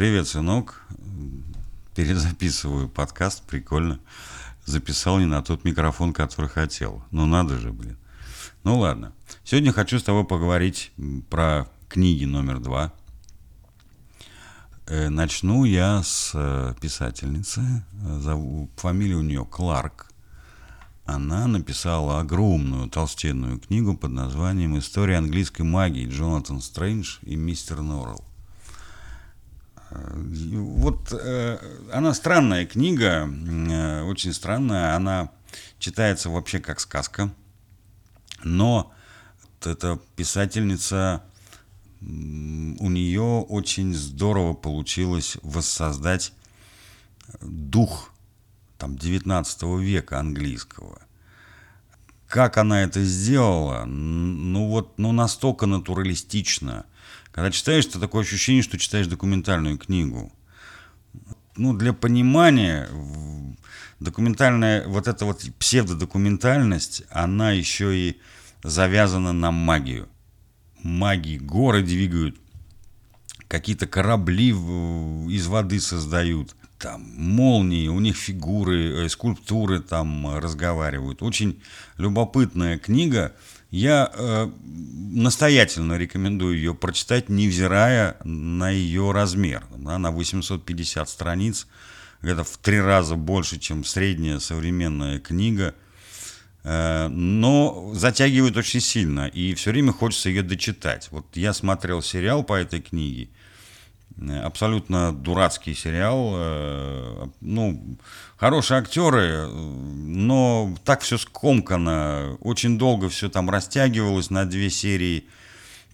Привет, сынок. Перезаписываю подкаст, прикольно. Записал не на тот микрофон, который хотел. Ну надо же, блин. Ну ладно. Сегодня хочу с тобой поговорить про книги номер два. Э, начну я с э, писательницы. Фамилия у нее Кларк. Она написала огромную толстенную книгу под названием «История английской магии. Джонатан Стрэндж и мистер Норрелл». Вот э, она странная книга, э, очень странная. Она читается вообще как сказка. Но эта писательница, у нее очень здорово получилось воссоздать дух там, 19 века английского. Как она это сделала? Ну вот, ну настолько натуралистично – когда читаешь, то такое ощущение, что читаешь документальную книгу. Ну, для понимания, документальная, вот эта вот псевдодокументальность, она еще и завязана на магию. Магии, горы двигают, какие-то корабли из воды создают, там молнии, у них фигуры, э, скульптуры там разговаривают. Очень любопытная книга, я э, настоятельно рекомендую ее прочитать, невзирая на ее размер. Да, на 850 страниц. Это в три раза больше, чем средняя современная книга. Э, но затягивает очень сильно. И все время хочется ее дочитать. Вот я смотрел сериал по этой книге. Абсолютно дурацкий сериал. Э, ну, хорошие актеры, но так все скомкано. Очень долго все там растягивалось на две серии.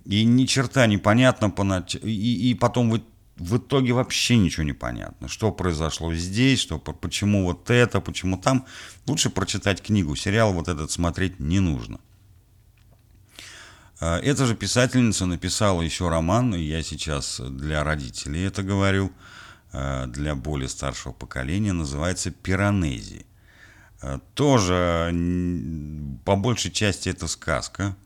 И ни черта непонятно. Понач... И, и потом в, в итоге вообще ничего не понятно. Что произошло здесь, что, почему вот это, почему там. Лучше прочитать книгу. Сериал вот этот смотреть не нужно. А, эта же писательница написала еще роман, и я сейчас для родителей это говорю, а, для более старшего поколения, называется «Пиранези». А, тоже по большей части это сказка,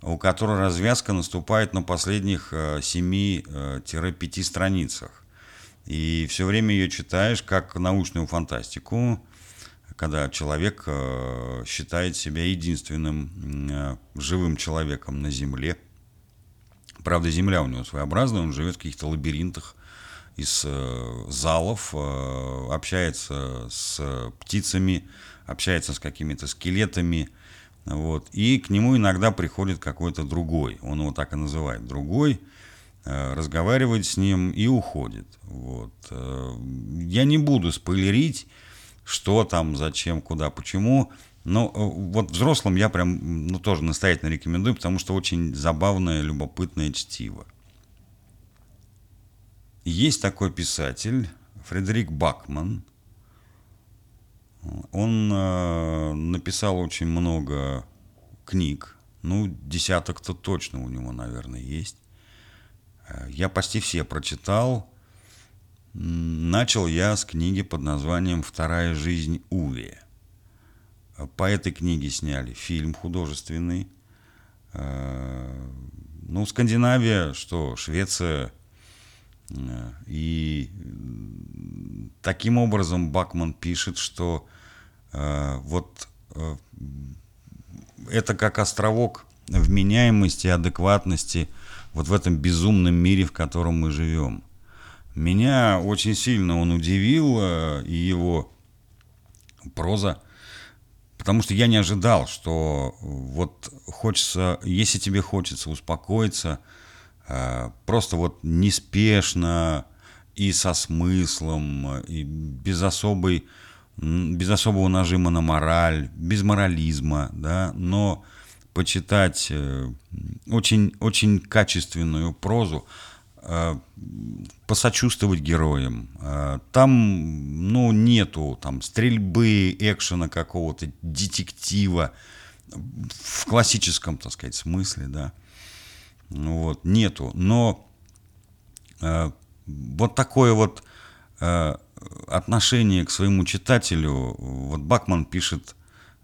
у которой развязка наступает на последних 7-5 страницах. И все время ее читаешь как научную фантастику, когда человек э, считает себя единственным э, живым человеком на Земле. Правда, Земля у него своеобразная, он живет в каких-то лабиринтах из э, залов, общается с птицами, общается с какими-то скелетами, вот, и к нему иногда приходит какой-то другой, он его так и называет, другой, разговаривает с ним и уходит. Вот. Я не буду спойлерить, что там, зачем, куда, почему. Э, вот взрослым я прям ну, тоже настоятельно рекомендую, потому что очень забавное, любопытное чтиво. Есть такой писатель, Фредерик Бакман. Он э, написал очень много книг. Ну, десяток-то точно у него, наверное, есть. Э, я почти все прочитал. Начал я с книги под названием «Вторая жизнь Уве». По этой книге сняли фильм художественный. Э, ну, Скандинавия, что, Швеция. Э, и таким образом Бакман пишет, что э, вот это как островок вменяемости, адекватности вот в этом безумном мире, в котором мы живем – меня очень сильно он удивил, э, и его проза, потому что я не ожидал, что вот хочется, если тебе хочется успокоиться, э, просто вот неспешно и со смыслом, и без особой без особого нажима на мораль, без морализма, да, но почитать э, очень, очень качественную прозу, посочувствовать героям. Э, там, ну, нету там стрельбы, экшена какого-то, детектива в классическом, так сказать, смысле, да. Вот, нету. Но э, вот такое вот э, отношение к своему читателю, вот Бакман пишет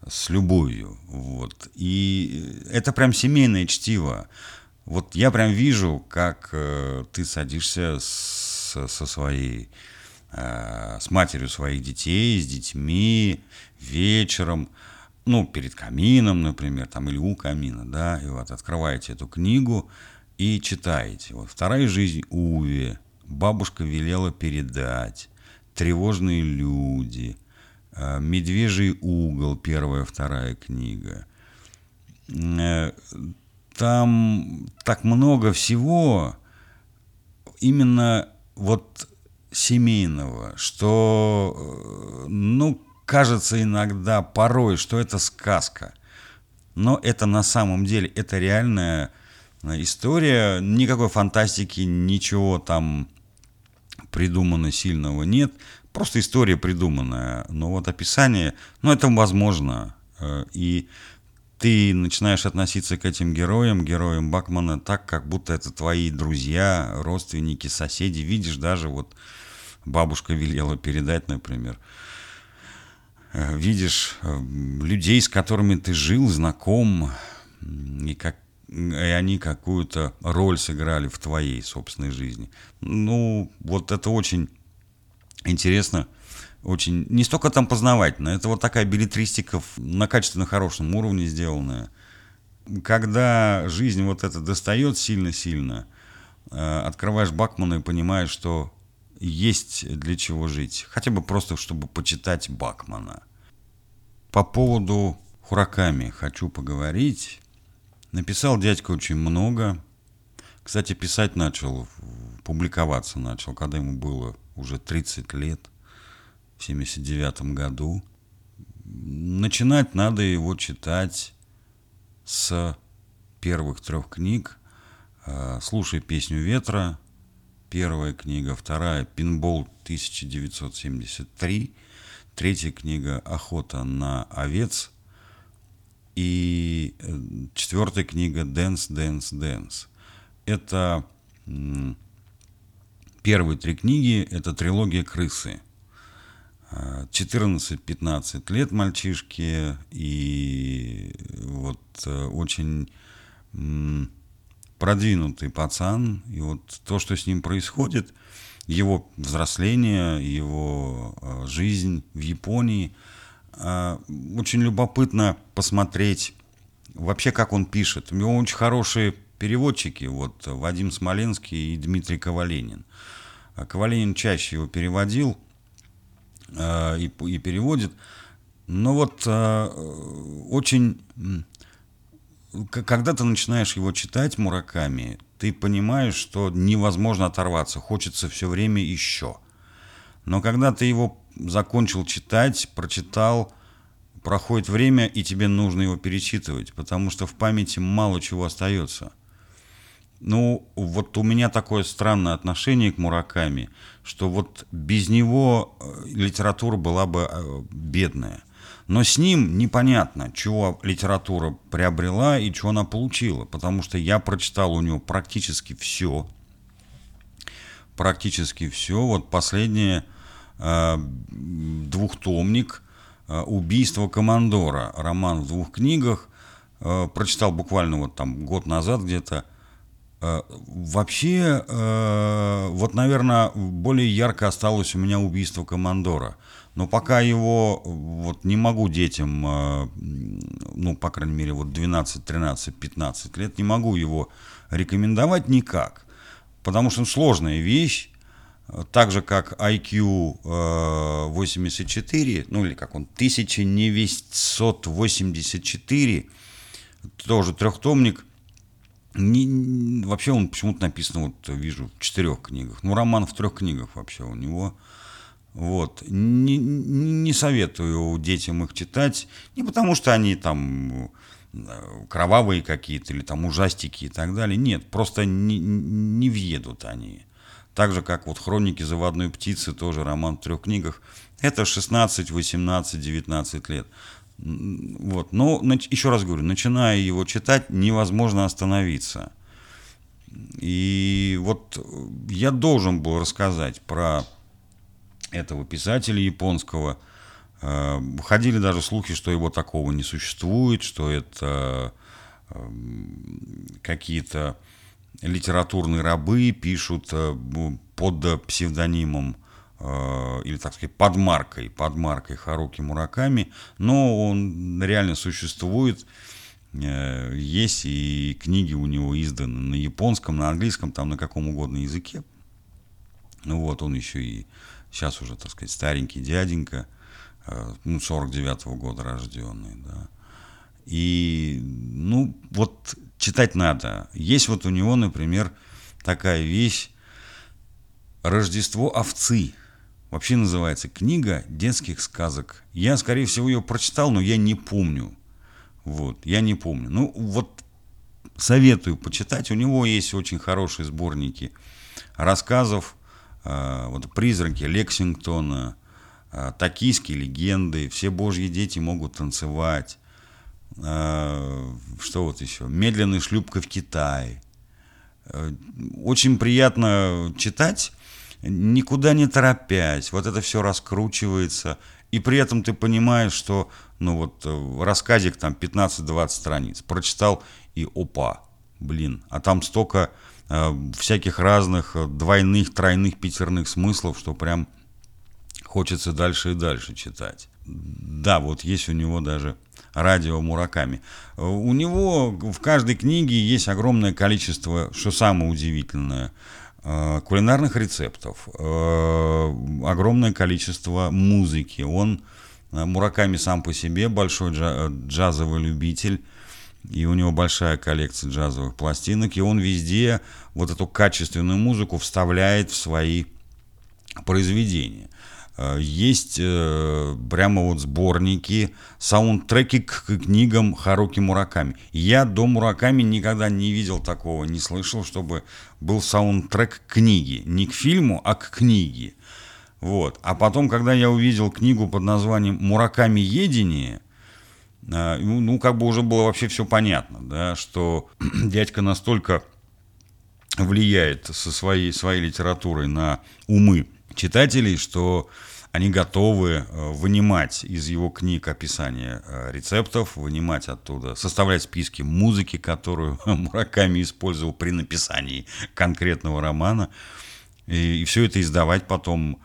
с любовью, вот. И это прям семейное чтиво. Вот я прям вижу, как э, ты садишься с со, своей, э, с матерью своих детей, с детьми, вечером, ну, перед камином, например, там, или у камина, да, и вот открываете эту книгу и читаете. Вот «Вторая жизнь Уве», «Бабушка велела передать», «Тревожные люди», э, «Медвежий угол», первая, вторая книга. Там так много всего именно вот семейного, что, э, ну, кажется иногда порой, что это сказка. Но это на самом деле, это реальная э, история. Никакой фантастики, ничего там придумано сильного нет. Просто история придуманная. Но вот описание, ну это возможно. Э, и ты начинаешь относиться к этим героям, героям Бакмана, так, как будто это твои друзья, родственники, соседи. Видишь, даже вот бабушка велела передать, например. Э, видишь э, людей, с которыми ты жил, знаком, и, как, и они какую-то роль сыграли в твоей собственной жизни. Ну, вот это очень интересно, очень, не столько там познавательно, это вот такая билетристика на качественно хорошем уровне сделанная. Когда жизнь вот это достает сильно-сильно, э, открываешь Бакмана и понимаешь, что есть для чего жить. Хотя бы просто, чтобы почитать Бакмана. По поводу Хураками хочу поговорить. Написал дядька очень много. Кстати, писать начал, публиковаться начал, когда ему было уже 30 лет, в 79 году. Начинать надо его читать с первых трех книг. «Э, «Слушай песню ветра», первая книга, вторая «Пинбол 1973», третья книга «Охота на овец», и э, четвертая книга «Dance, Dance, Dance». Это первые три книги, это трилогия «Крысы». 14-15 э, лет мальчишки, и вот э, очень продвинутый пацан, и вот то, что с ним происходит, его взросление, его э, жизнь в Японии, э, очень любопытно посмотреть вообще, как он пишет. У него очень хорошие переводчики, вот Вадим Смоленский и Дмитрий Коваленин. А Коваленин чаще его переводил э, и, и переводит, но вот очень когда ты начинаешь его читать Мураками, ты понимаешь, что невозможно оторваться, хочется все время еще. Но когда ты его закончил читать, прочитал, проходит время, и тебе нужно его перечитывать, потому что в памяти мало чего остается. Ну, вот у меня такое странное отношение к Мураками, что вот без него э, литература была бы э, бедная. Но с ним непонятно, чего литература приобрела и чего она получила, потому что я прочитал у него практически все. Практически все. Вот последнее э, двухтомник э, «Убийство командора», роман в двух книгах, э, прочитал буквально вот там год назад где-то. Э, вообще, э, вот, наверное, более ярко осталось у меня «Убийство командора». Но пока его вот не могу детям, э, ну, по крайней мере, вот 12, 13, 15 лет, не могу его рекомендовать никак. Потому что сложная вещь, так же, как IQ 84, ну или как он, 1984, тоже трехтомник. Не, вообще он почему-то написан, вот вижу, в четырех книгах. Ну, роман в трех книгах вообще у него. Вот. Не, не советую детям их читать, не потому что они там э, кровавые какие-то или там ужастики и так далее. Нет, просто не, не въедут они. Так же, как вот «Хроники заводной птицы», тоже роман в трех книгах. Это 16, 18, 19 лет. Вот. Но, еще раз говорю, начиная его читать, невозможно остановиться. И вот я должен был рассказать про этого писателя японского. Э, ходили даже слухи, что его такого не существует, что это эм, какие-то литературные рабы пишут под псевдонимом или, так сказать, под маркой, под маркой Харуки Мураками, но он реально существует, есть и книги у него изданы на японском, на английском, там на каком угодно языке. Ну вот, он еще и сейчас уже, так сказать, старенький дяденька, э, ну, 49-го года рожденный, да. И, ну, вот читать надо. Есть вот у него, например, такая вещь «Рождество овцы». Вообще называется книга детских сказок. Я, скорее всего, ее прочитал, но я не помню. Вот, я не помню. Ну, вот советую почитать. У него есть очень хорошие сборники рассказов Э, вот призраки Лексингтона, э, токийские легенды, все божьи дети могут танцевать. Э, что вот еще? Медленная шлюпка в Китае. Очень приятно читать, никуда не торопясь. Вот это все раскручивается. И при этом ты понимаешь, что ну вот рассказик там 15-20 страниц. Прочитал и опа, блин, а там столько Э, всяких разных э, двойных, тройных, пятерных смыслов, что прям хочется дальше и дальше читать. Да, вот есть у него даже радио Мураками. Э, у него в каждой книге есть огромное количество, что самое удивительное, кулинарных рецептов, огромное количество музыки. Он, Мураками сам по себе большой джазовый любитель, и у него большая коллекция джазовых пластинок, и он везде вот эту качественную музыку вставляет в свои произведения. Э, есть э, прямо вот сборники, саундтреки к книгам Харуки Мураками. Я до Мураками никогда не видел такого, не слышал, чтобы был саундтрек к книге. Не к фильму, а к книге. Вот. А потом, когда я увидел книгу под названием «Мураками едение», а, ну, ну, как бы уже было вообще все понятно, да, что дядька настолько влияет со своей, своей литературой на умы читателей, что они готовы э, вынимать из его книг описание э, рецептов, вынимать оттуда, составлять списки музыки, которую Мураками использовал при написании конкретного романа, и, и все это издавать потом.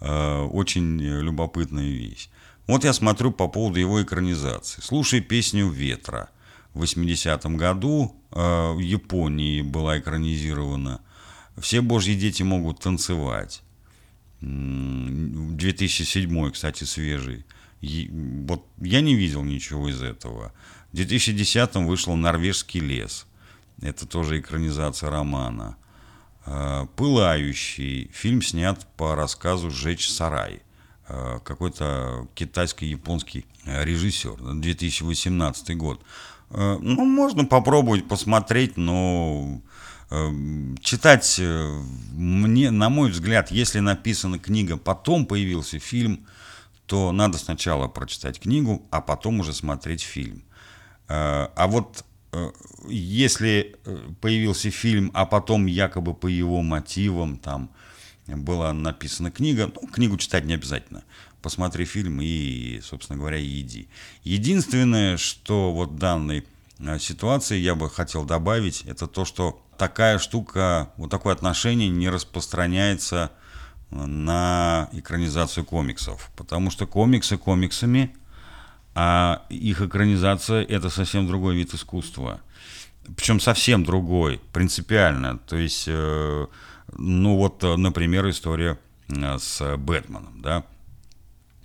Э, очень любопытная вещь. Вот я смотрю по поводу его экранизации. Слушай песню «Ветра». В 80-м году в Японии была экранизирована. Все божьи дети могут танцевать. 2007, кстати, свежий. вот я не видел ничего из этого. В 2010 вышел «Норвежский лес». Это тоже экранизация романа. Э, «Пылающий». Фильм снят по рассказу «Сжечь сарай». Э, какой-то китайско-японский режиссер, 2018 год. Э, ну, можно попробовать посмотреть, но читать мне, на мой взгляд, если написана книга, потом появился фильм, то надо сначала прочитать книгу, а потом уже смотреть фильм. А вот если появился фильм, а потом якобы по его мотивам там была написана книга. Ну, книгу читать не обязательно. Посмотри фильм и, собственно говоря, иди. Единственное, что вот э, ситуации я бы хотел добавить, это то, что такая штука, вот такое отношение не распространяется на экранизацию комиксов. Потому что комиксы комиксами, а их экранизация – это совсем другой вид искусства. Причем совсем другой, принципиально. То есть э, ну вот, э, например, история э, с Бэтменом, да.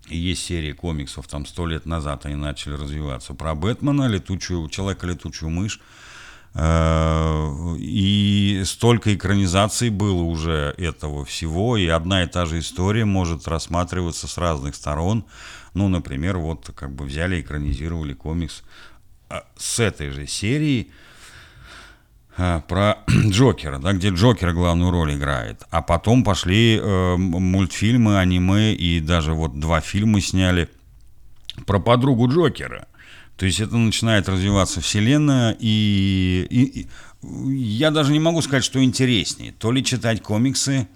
Есть серия комиксов, там сто лет назад они начали развиваться, про Бэтмена, летучую, человека-летучую мышь, э, и столько экранизаций было уже этого всего, и одна и та же история может рассматриваться с разных сторон. Ну, например, вот как бы взяли, экранизировали комикс с этой же серии – Э, про Джокера, да, где Джокер главную роль играет. А потом пошли э, мультфильмы, аниме и даже вот два фильма сняли про подругу Джокера. То есть это начинает развиваться вселенная, и, и, и я даже не могу сказать, что интереснее. То ли читать комиксы,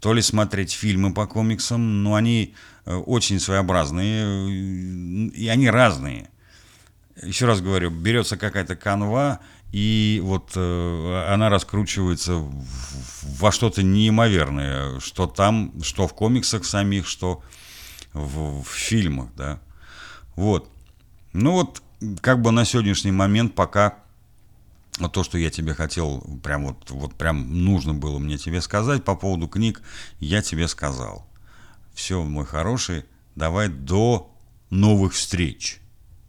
то ли смотреть фильмы по комиксам, но они э, очень своеобразные, э, и они разные еще раз говорю, берется какая-то канва, И вот э, она раскручивается во что-то неимоверное, что там, что в комиксах самих, что в, в фильмах, да. Вот. Ну вот, как бы на сегодняшний момент пока вот то, что я тебе хотел, прям вот, вот прям нужно было мне тебе сказать по поводу книг, я тебе сказал. Все, мой хороший, давай до новых встреч.